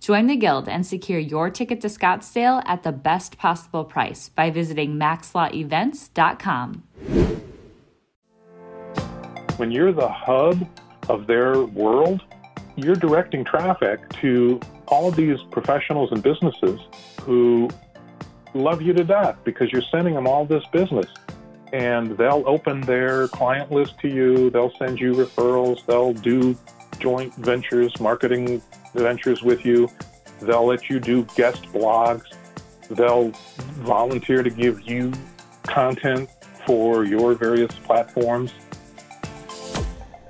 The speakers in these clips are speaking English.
Join the Guild and secure your ticket to Scottsdale at the best possible price by visiting maxlawevents.com when you're the hub of their world, you're directing traffic to all of these professionals and businesses who love you to death because you're sending them all this business. And they'll open their client list to you, they'll send you referrals, they'll do joint ventures, marketing ventures with you, they'll let you do guest blogs, they'll volunteer to give you content for your various platforms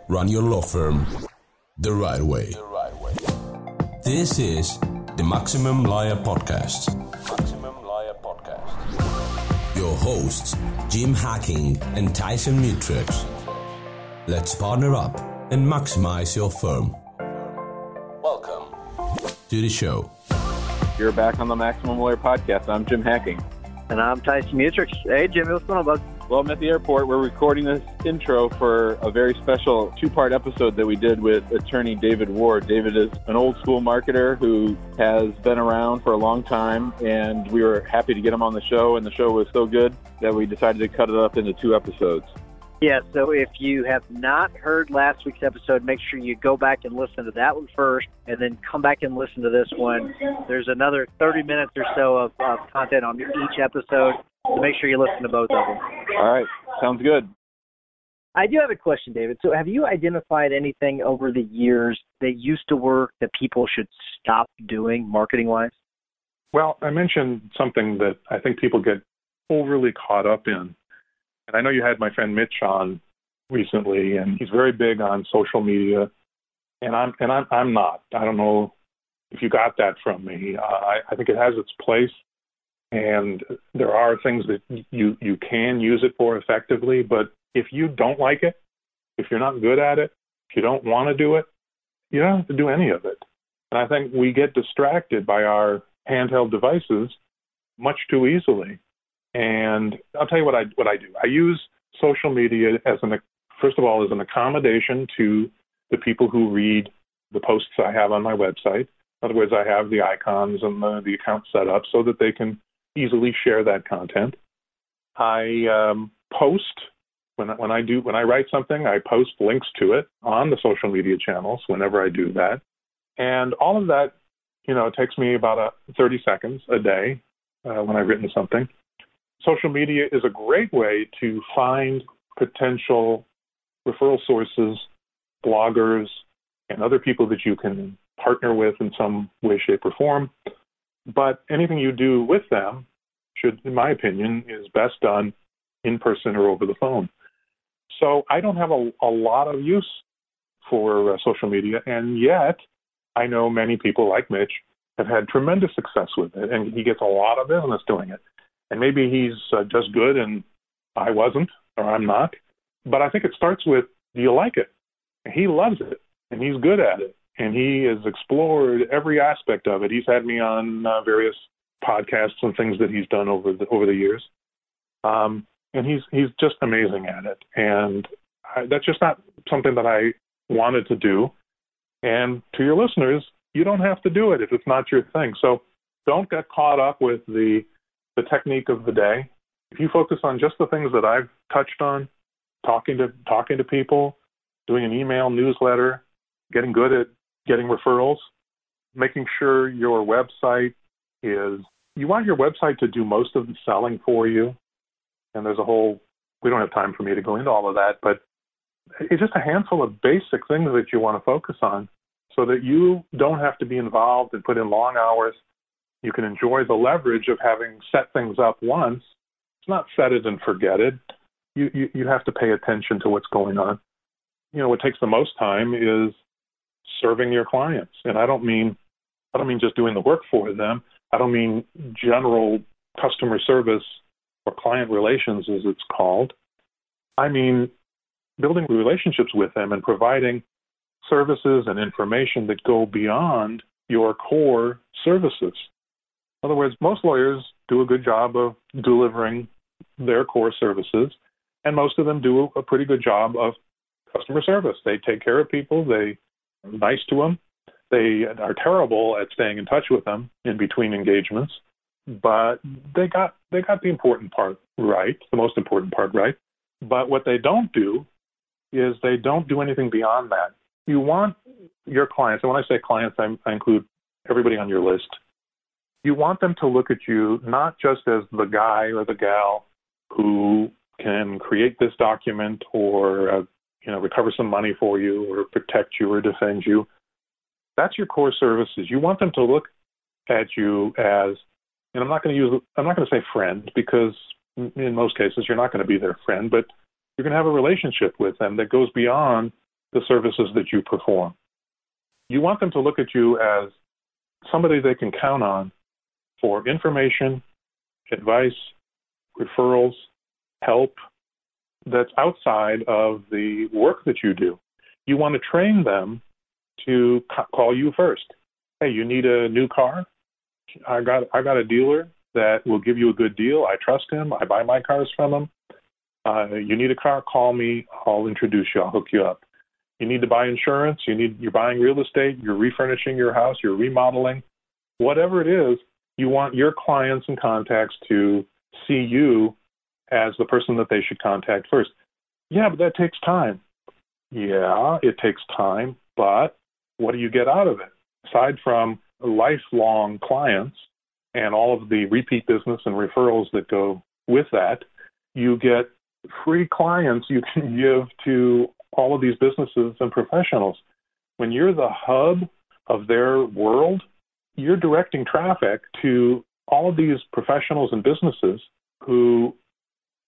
Run your law firm the right way. The right way. This is the Maximum Lawyer Podcast. Maximum Lawyer Podcast. Your hosts, Jim Hacking and Tyson Mutrux. Let's partner up and maximize your firm. Welcome to the show. You're back on the Maximum Lawyer Podcast. I'm Jim Hacking. And I'm Tyson Mutrux. Hey, Jimmy, what's going on, bud? Well, I'm at the airport. We're recording this intro for a very special two part episode that we did with attorney David Ward. David is an old school marketer who has been around for a long time, and we were happy to get him on the show. And the show was so good that we decided to cut it up into two episodes. Yeah, so if you have not heard last week's episode, make sure you go back and listen to that one first, and then come back and listen to this one. There's another 30 minutes or so of, of content on each episode, so make sure you listen to both of them. All right, sounds good. I do have a question, David. So, have you identified anything over the years that used to work that people should stop doing marketing wise? Well, I mentioned something that I think people get overly caught up in. And I know you had my friend Mitch on recently, and he's very big on social media. And I'm and I'm I'm not. I don't know if you got that from me. Uh, I, I think it has its place, and there are things that you you can use it for effectively. But if you don't like it, if you're not good at it, if you don't want to do it, you don't have to do any of it. And I think we get distracted by our handheld devices much too easily. And I'll tell you what I what I do. I use social media as an first of all as an accommodation to the people who read the posts I have on my website. In other words, I have the icons and the, the account set up so that they can easily share that content. I um, post when when I do when I write something, I post links to it on the social media channels whenever I do that, and all of that, you know, takes me about a 30 seconds a day uh, when I've written something. Social media is a great way to find potential referral sources, bloggers, and other people that you can partner with in some way, shape, or form. But anything you do with them should, in my opinion, is best done in person or over the phone. So I don't have a, a lot of use for uh, social media, and yet I know many people like Mitch have had tremendous success with it, and he gets a lot of business doing it. And maybe he's uh, just good and I wasn't, or I'm not. But I think it starts with do you like it? He loves it, and he's good at it, and he has explored every aspect of it. He's had me on uh, various podcasts and things that he's done over the over the years. Um, and he's he's just amazing at it. And I, that's just not something that I wanted to do. And to your listeners, you don't have to do it if it's not your thing. So don't get caught up with the the technique of the day. If you focus on just the things that I've touched on, talking to talking to people, doing an email newsletter, getting good at getting referrals, making sure your website is you want your website to do most of the selling for you. And there's a whole we don't have time for me to go into all of that, but it's just a handful of basic things that you want to focus on so that you don't have to be involved and put in long hours. You can enjoy the leverage of having set things up once. It's not set it and forget it. You, you, you have to pay attention to what's going on. You know, what takes the most time is serving your clients. And I don't mean I don't mean just doing the work for them. I don't mean general customer service or client relations as it's called. I mean building relationships with them and providing services and information that go beyond your core services. In other words, most lawyers do a good job of delivering their core services, and most of them do a pretty good job of customer service. They take care of people, they are nice to them, they are terrible at staying in touch with them in between engagements, but they got they got the important part right, the most important part right. But what they don't do is they don't do anything beyond that. You want your clients, and when I say clients, I, I include everybody on your list. You want them to look at you not just as the guy or the gal who can create this document or uh, you know recover some money for you or protect you or defend you. That's your core services. You want them to look at you as, and I'm not going to use, I'm not going to say friend because in most cases you're not going to be their friend, but you're going to have a relationship with them that goes beyond the services that you perform. You want them to look at you as somebody they can count on for information, advice, referrals, help that's outside of the work that you do. You want to train them to call you first. Hey, you need a new car? I got I got a dealer that will give you a good deal. I trust him. I buy my cars from him. Uh, you need a car, call me. I'll introduce you. I'll hook you up. You need to buy insurance. You need you're buying real estate. You're refurnishing your house. You're remodeling. Whatever it is, you want your clients and contacts to see you as the person that they should contact first. Yeah, but that takes time. Yeah, it takes time, but what do you get out of it? Aside from lifelong clients and all of the repeat business and referrals that go with that, you get free clients you can give to all of these businesses and professionals. When you're the hub of their world, you're directing traffic to all these professionals and businesses who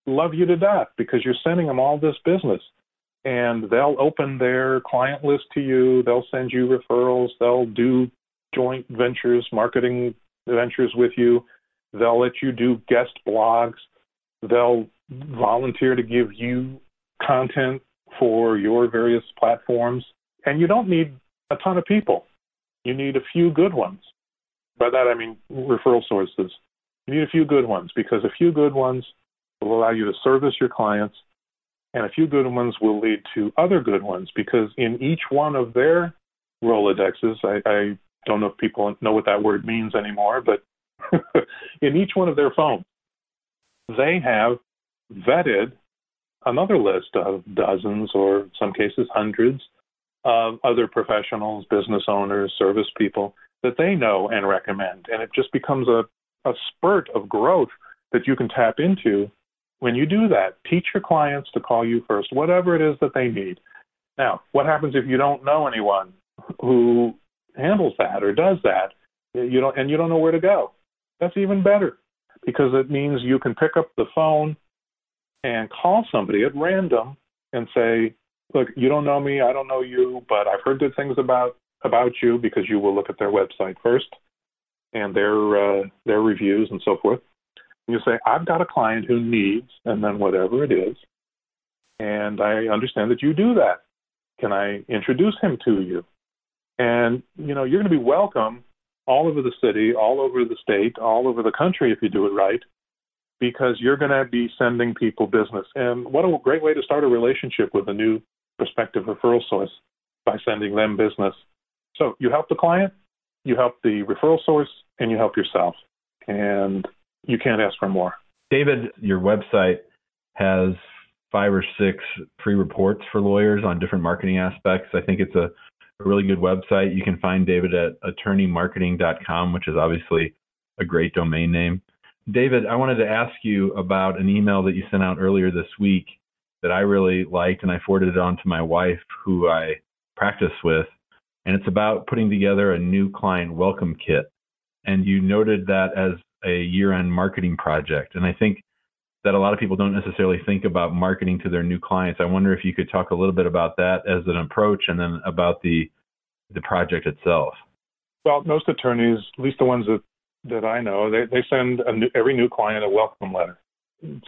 love you to death because you're sending them all this business. And they'll open their client list to you, they'll send you referrals, they'll do joint ventures, marketing ventures with you, they'll let you do guest blogs, they'll volunteer to give you content for your various platforms. And you don't need a ton of people. You need a few good ones. By that I mean referral sources. You need a few good ones because a few good ones will allow you to service your clients, and a few good ones will lead to other good ones because in each one of their Rolodexes, I, I don't know if people know what that word means anymore, but in each one of their phones, they have vetted another list of dozens or in some cases hundreds of other professionals, business owners, service people that they know and recommend. And it just becomes a, a spurt of growth that you can tap into when you do that. Teach your clients to call you first, whatever it is that they need. Now, what happens if you don't know anyone who handles that or does that? You don't, and you don't know where to go. That's even better because it means you can pick up the phone and call somebody at random and say, look, you don't know me, I don't know you, but I've heard good things about about you because you will look at their website first and their uh, their reviews and so forth. And you say, I've got a client who needs, and then whatever it is, and I understand that you do that. Can I introduce him to you? And you know, you're going to be welcome all over the city, all over the state, all over the country if you do it right because you're going to be sending people business. And what a great way to start a relationship with a new prospective referral source by sending them business. So you help the client, you help the referral source, and you help yourself. And you can't ask for more. David, your website has five or six free reports for lawyers on different marketing aspects. I think it's a, a really good website. You can find David at attorneymarketing.com, which is obviously a great domain name. David, I wanted to ask you about an email that you sent out earlier this week that I really liked, and I forwarded it on to my wife, who I practice with. And it's about putting together a new client welcome kit. And you noted that as a year end marketing project. And I think that a lot of people don't necessarily think about marketing to their new clients. I wonder if you could talk a little bit about that as an approach and then about the the project itself. Well, most attorneys, at least the ones that, that I know, they, they send new, every new client a welcome letter.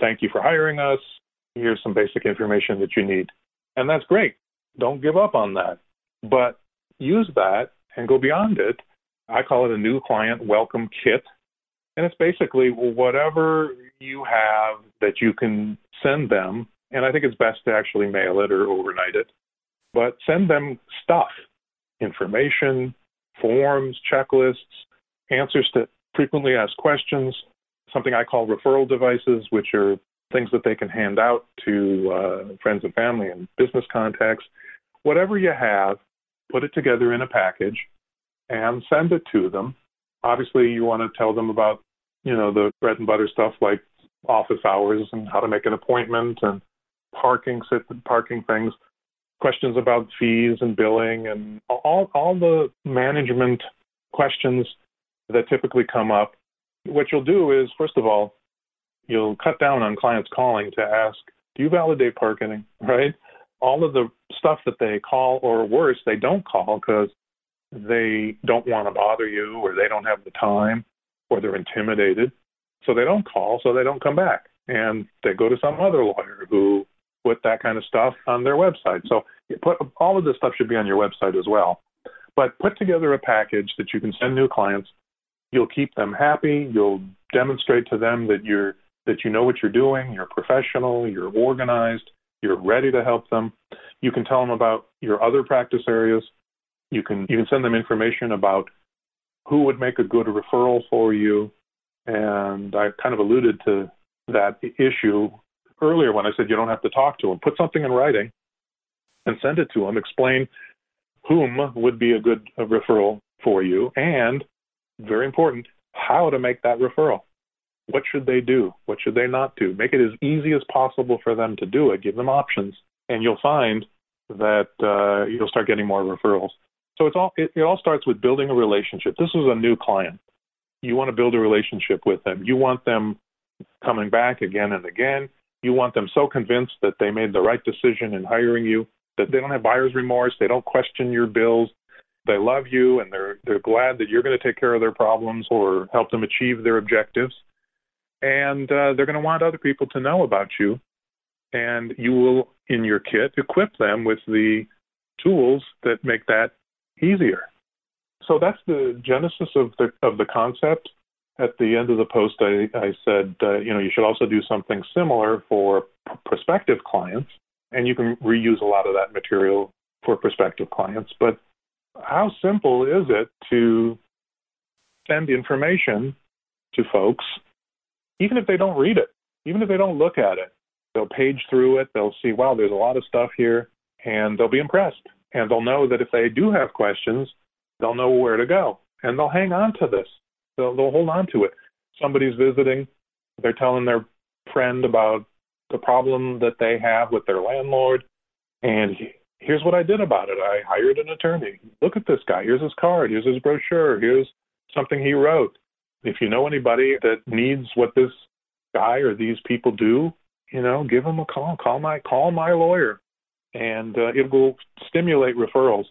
Thank you for hiring us. Here's some basic information that you need. And that's great. Don't give up on that. But use that and go beyond it. I call it a new client welcome kit. And it's basically whatever you have that you can send them. And I think it's best to actually mail it or overnight it. But send them stuff, information, forms, checklists, answers to frequently asked questions, something I call referral devices, which are things that they can hand out to uh, friends and family and business contacts. Whatever you have, put it together in a package and send it to them. Obviously, you want to tell them about, you know, the bread and butter stuff like office hours and how to make an appointment and parking parking things, questions about fees and billing and all all the management questions that typically come up. What you'll do is, first of all, you'll cut down on clients calling to ask, do you validate parking? Right? All of the stuff that they call, or worse, they don't call because they don't want to bother you, or they don't have the time, or they're intimidated. So they don't call, so they don't come back. And they go to some other lawyer who put that kind of stuff on their website. So put, all of this stuff should be on your website as well. But put together a package that you can send new clients. You'll keep them happy. You'll demonstrate to them that you're that you know what you're doing, you're professional, you're organized, you're ready to help them. You can tell them about your other practice areas. You can you can send them information about who would make a good referral for you. And I kind of alluded to that issue earlier when I said you don't have to talk to them. Put something in writing and send it to them. Explain whom would be a good referral for you, and very important, how to make that referral. What should they do? What should they not do? Make it as easy as possible for them to do it. Give them options, and you'll find that uh, you'll start getting more referrals. So it's all it, it all starts with building a relationship. This is a new client. You want to build a relationship with them. You want them coming back again and again. You want them so convinced that they made the right decision in hiring you that they don't have buyer's remorse. They don't question your bills. They love you and they're they're glad that you're going to take care of their problems or help them achieve their objectives and uh, they're going to want other people to know about you. And you will, in your kit, equip them with the tools that make that easier. So that's the genesis of the of the concept. At the end of the post, I, I said, uh, you know, you should also do something similar for p- prospective clients, and you can reuse a lot of that material for prospective clients. But how simple is it to send information to folks even if they don't read it, even if they don't look at it, they'll page through it. They'll see, wow, there's a lot of stuff here, and they'll be impressed. And they'll know that if they do have questions, they'll know where to go, and they'll hang on to this. They'll, they'll hold on to it. Somebody's visiting, they're telling their friend about the problem that they have with their landlord, and here's what I did about it. I hired an attorney. Look at this guy. Here's his card. Here's his brochure. Here's something he wrote. If you know anybody that needs what this guy or these people do, you know, give them a call. Call my call my lawyer, and uh, it will stimulate referrals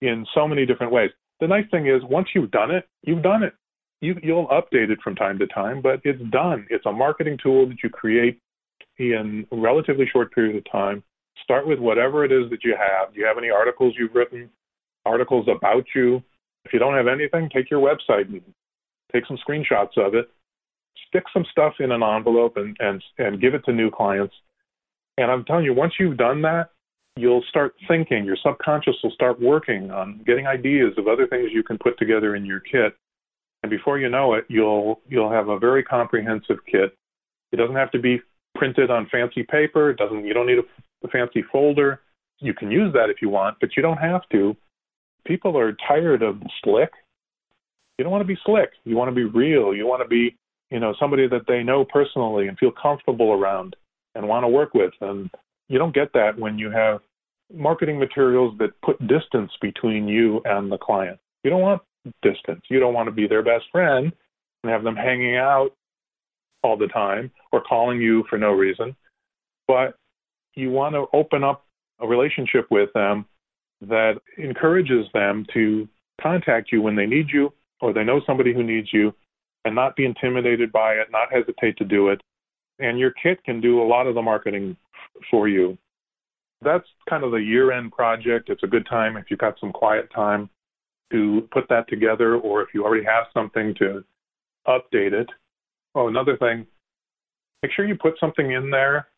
in so many different ways. The nice thing is, once you've done it, you've done it. You, you'll update it from time to time, but it's done. It's a marketing tool that you create in a relatively short period of time. Start with whatever it is that you have. Do you have any articles you've written? Articles about you? If you don't have anything, take your website and take some screenshots of it, stick some stuff in an envelope, and and and give it to new clients. And I'm telling you, once you've done that, you'll start thinking. Your subconscious will start working on getting ideas of other things you can put together in your kit. And before you know it, you'll you'll have a very comprehensive kit. It doesn't have to be printed on fancy paper. It doesn't. You don't need a, a fancy folder. You can use that if you want, but you don't have to. People are tired of slick you don't want to be slick. You want to be real. You want to be you know, somebody that they know personally and feel comfortable around and want to work with. And you don't get that when you have marketing materials that put distance between you and the client. You don't want distance. You don't want to be their best friend and have them hanging out all the time or calling you for no reason. But you want to open up a relationship with them that encourages them to contact you when they need you or they know somebody who needs you and not be intimidated by it, not hesitate to do it. And your kit can do a lot of the marketing for you. That's kind of the year end project. It's a good time if you've got some quiet time to put that together, or if you already have something to update it. Oh, another thing, make sure you put something in there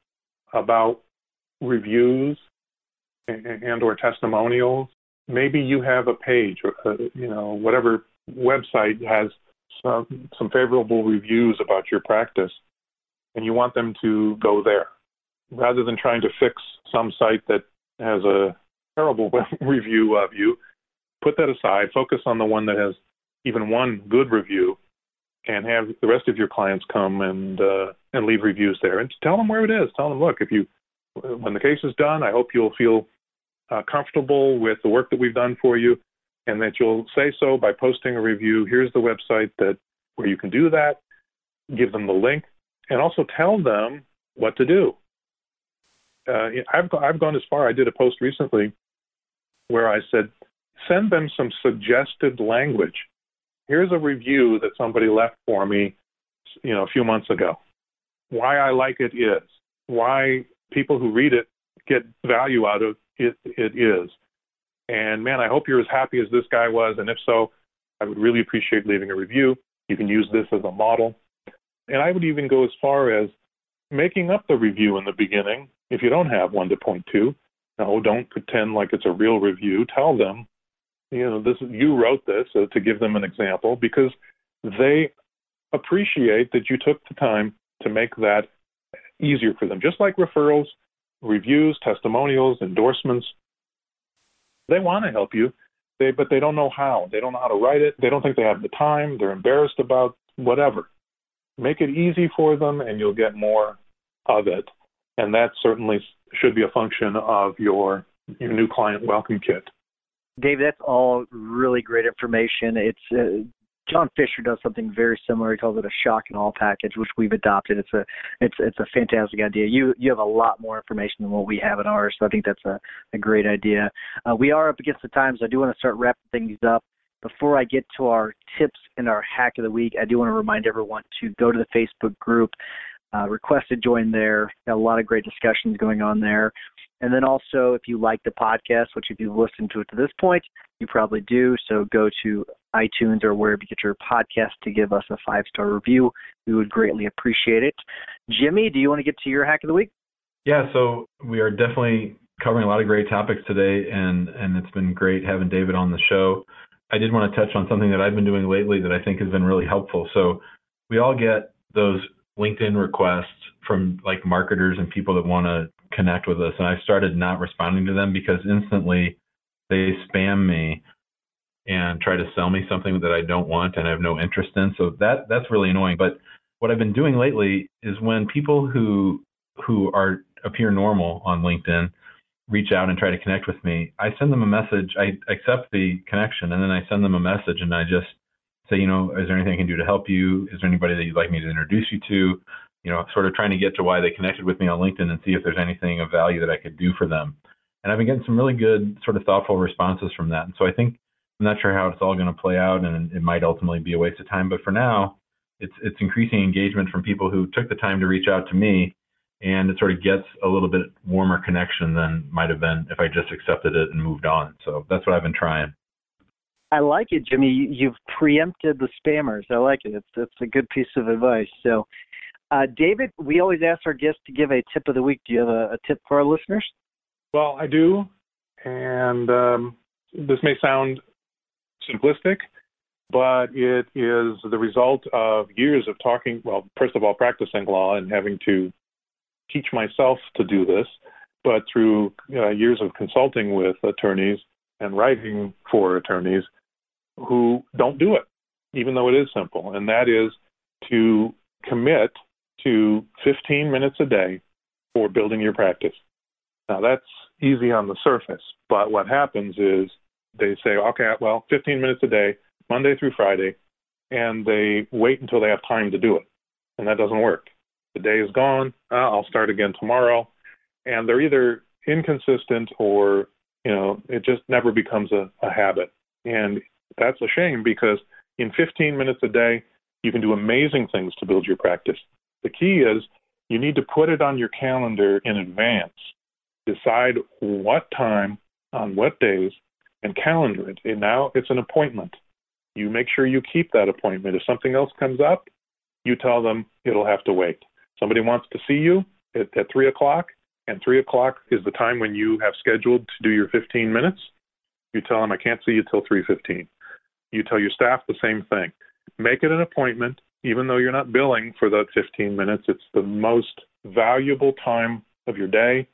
about reviews and, and or testimonials. Maybe you have a page or uh, you know whatever website has some some favorable reviews about your practice, and you want them to go there rather than trying to fix some site that has a terrible review of you. Put that aside. Focus on the one that has even one good review, and have the rest of your clients come and uh, and leave reviews there. And tell them where it is. Tell them, look, if you when the case is done, I hope you'll feel uh, comfortable with the work that we've done for you, and that you'll say so by posting a review. Here's the website that where you can do that. Give them the link, and also tell them what to do. Uh, I've I've gone as far. I did a post recently where I said, send them some suggested language. Here's a review that somebody left for me, you know, a few months ago. Why I like it is why people who read it get value out of it. It is, and man, I hope you're as happy as this guy was. And if so, I would really appreciate leaving a review. You can use this as a model, and I would even go as far as making up the review in the beginning if you don't have one to point to. No, don't pretend like it's a real review. Tell them, you know, this you wrote this uh, to give them an example because they appreciate that you took the time to make that easier for them. Just like referrals, reviews, testimonials, endorsements, they want to help you, they, but they don't know how. They don't know how to write it. They don't think they have the time. They're embarrassed about whatever. Make it easy for them, and you'll get more of it. And that certainly should be a function of your your new client welcome kit. Dave, that's all really great information. It's uh, John Fisher does something very similar. He calls it a shock and awe package, which we've adopted. It's a it's it's a fantastic idea. You you have a lot more information than what we have in ours, so I think that's a, a great idea. Uh, we are up against the times. So I do want to start wrapping things up. Before I get to our tips and our hack of the week, I do want to remind everyone to go to the Facebook group, uh, request to join there. Got a lot of great discussions going on there. And then also, if you like the podcast, which if you've listened to it to this point, you probably do. So go to iTunes or wherever you get your podcast to give us a five star review. We would greatly appreciate it. Jimmy, do you want to get to your hack of the week? Yeah, so we are definitely covering a lot of great topics today, and and it's been great having David on the show. I did want to touch on something that I've been doing lately that I think has been really helpful. So we all get those LinkedIn requests from like marketers and people that want to connect with us and I started not responding to them because instantly they spam me and try to sell me something that I don't want and I have no interest in. So that that's really annoying. But what I've been doing lately is when people who who are appear normal on LinkedIn reach out and try to connect with me, I send them a message. I accept the connection and then I send them a message and I just say, you know, is there anything I can do to help you? Is there anybody that you'd like me to introduce you to? you know, sort of trying to get to why they connected with me on LinkedIn and see if there's anything of value that I could do for them. And I've been getting some really good, sort of thoughtful responses from that. And so I think I'm not sure how it's all going to play out, and it might ultimately be a waste of time. But for now, it's it's increasing engagement from people who took the time to reach out to me, and it sort of gets a little bit warmer connection than might have been if I just accepted it and moved on. So that's what I've been trying. I like it, Jimmy. You've preempted the spammers. I like it. It's it's a good piece of advice. So uh, David, we always ask our guests to give a tip of the week. Do you have a, a tip for our listeners? Well, I do, and um, this may sound simplistic, but it is the result of years of talking. Well, first of all, practicing law and having to teach myself to do this, but through uh, years of consulting with attorneys and writing for attorneys who don't do it, even though it is simple, and that is to commit to 15 minutes a day for building your practice. Now, that's easy on the surface, but what happens is they say, okay, well, 15 minutes a day, Monday through Friday, and they wait until they have time to do it. And that doesn't work. The day is gone. Uh, I'll start again tomorrow. And they're either inconsistent or, you know, it just never becomes a, a habit. And that's a shame because in 15 minutes a day, you can do amazing things to build your practice. The key is you need to put it on your calendar in advance. Decide what time, on what days, and calendar it. And now it's an appointment. You make sure you keep that appointment. If something else comes up, you tell them it'll have to wait. Somebody wants to see you at, at 3 o'clock, and 3 o'clock is the time when you have scheduled to do your 15 minutes. You tell them, I can't see you till 3.15. You tell your staff the same thing. Make it an appointment, even though you're not billing for that 15 minutes. It's the most valuable time of your day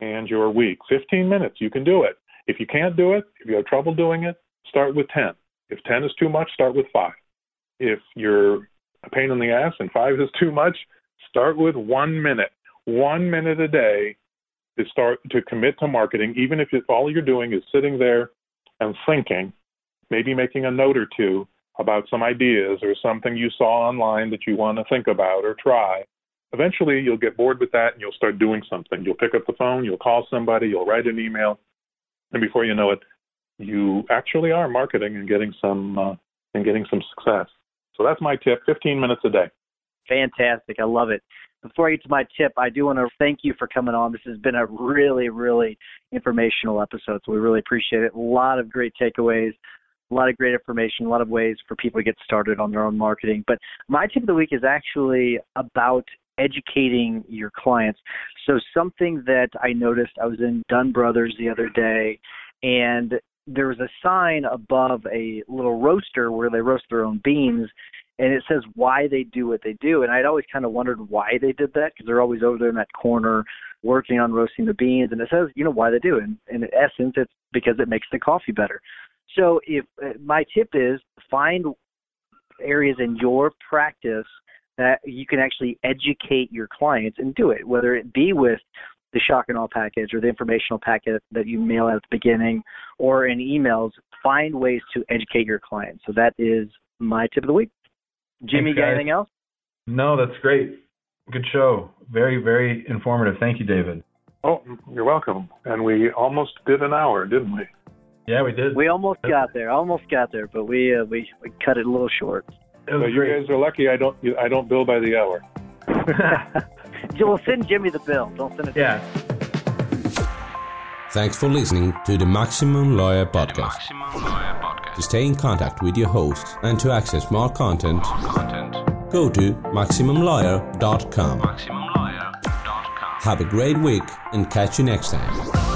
and your week. 15 minutes, you can do it. If you can't do it, if you have trouble doing it, start with 10. If 10 is too much, start with 5. If you're a pain in the ass and 5 is too much, start with 1 minute. 1 minute a day to start to commit to marketing even if all you're doing is sitting there and thinking, maybe making a note or two about some ideas or something you saw online that you want to think about or try. Eventually, you'll get bored with that and you'll start doing something. You'll pick up the phone, you'll call somebody, you'll write an email, and before you know it, you actually are marketing and getting some uh, and getting some success. So that's my tip: 15 minutes a day. Fantastic! I love it. Before I get to my tip, I do want to thank you for coming on. This has been a really, really informational episode, so we really appreciate it. A lot of great takeaways, a lot of great information, a lot of ways for people to get started on their own marketing. But my tip of the week is actually about educating your clients. So something that I noticed, I was in Dunn Brothers the other day, and there was a sign above a little roaster where they roast their own beans, and it says why they do what they do. And I'd always kind of wondered why they did that because they're always over there in that corner working on roasting the beans, and it says you know why they do. It. And in essence, it's because it makes the coffee better. So if uh, my tip is find areas in your practice that you can actually educate your clients and do it, whether it be with the shock and awe package or the informational packet that you mail out at the beginning or in emails, find ways to educate your clients. So that is my tip of the week. Jimmy, Thanks, got anything else? No, that's great. Good show. Very, very informative. Thank you, David. Oh, you're welcome. And we almost did an hour, didn't we? Yeah, we did. We almost got there. Almost got there, but we uh, we, we cut it a little short. It was So you great. guys are lucky. I don't. I don't bill by the hour. We'll send Jimmy the bill. Don't send it. To yeah. Thanks for listening to the Maximum Lawyer Podcast. Maximum Lawyer Podcast. To stay in contact with your host and to access more content, go to maximumlawyer.com. MaximumLawyer.com. Have a great week and catch you next time.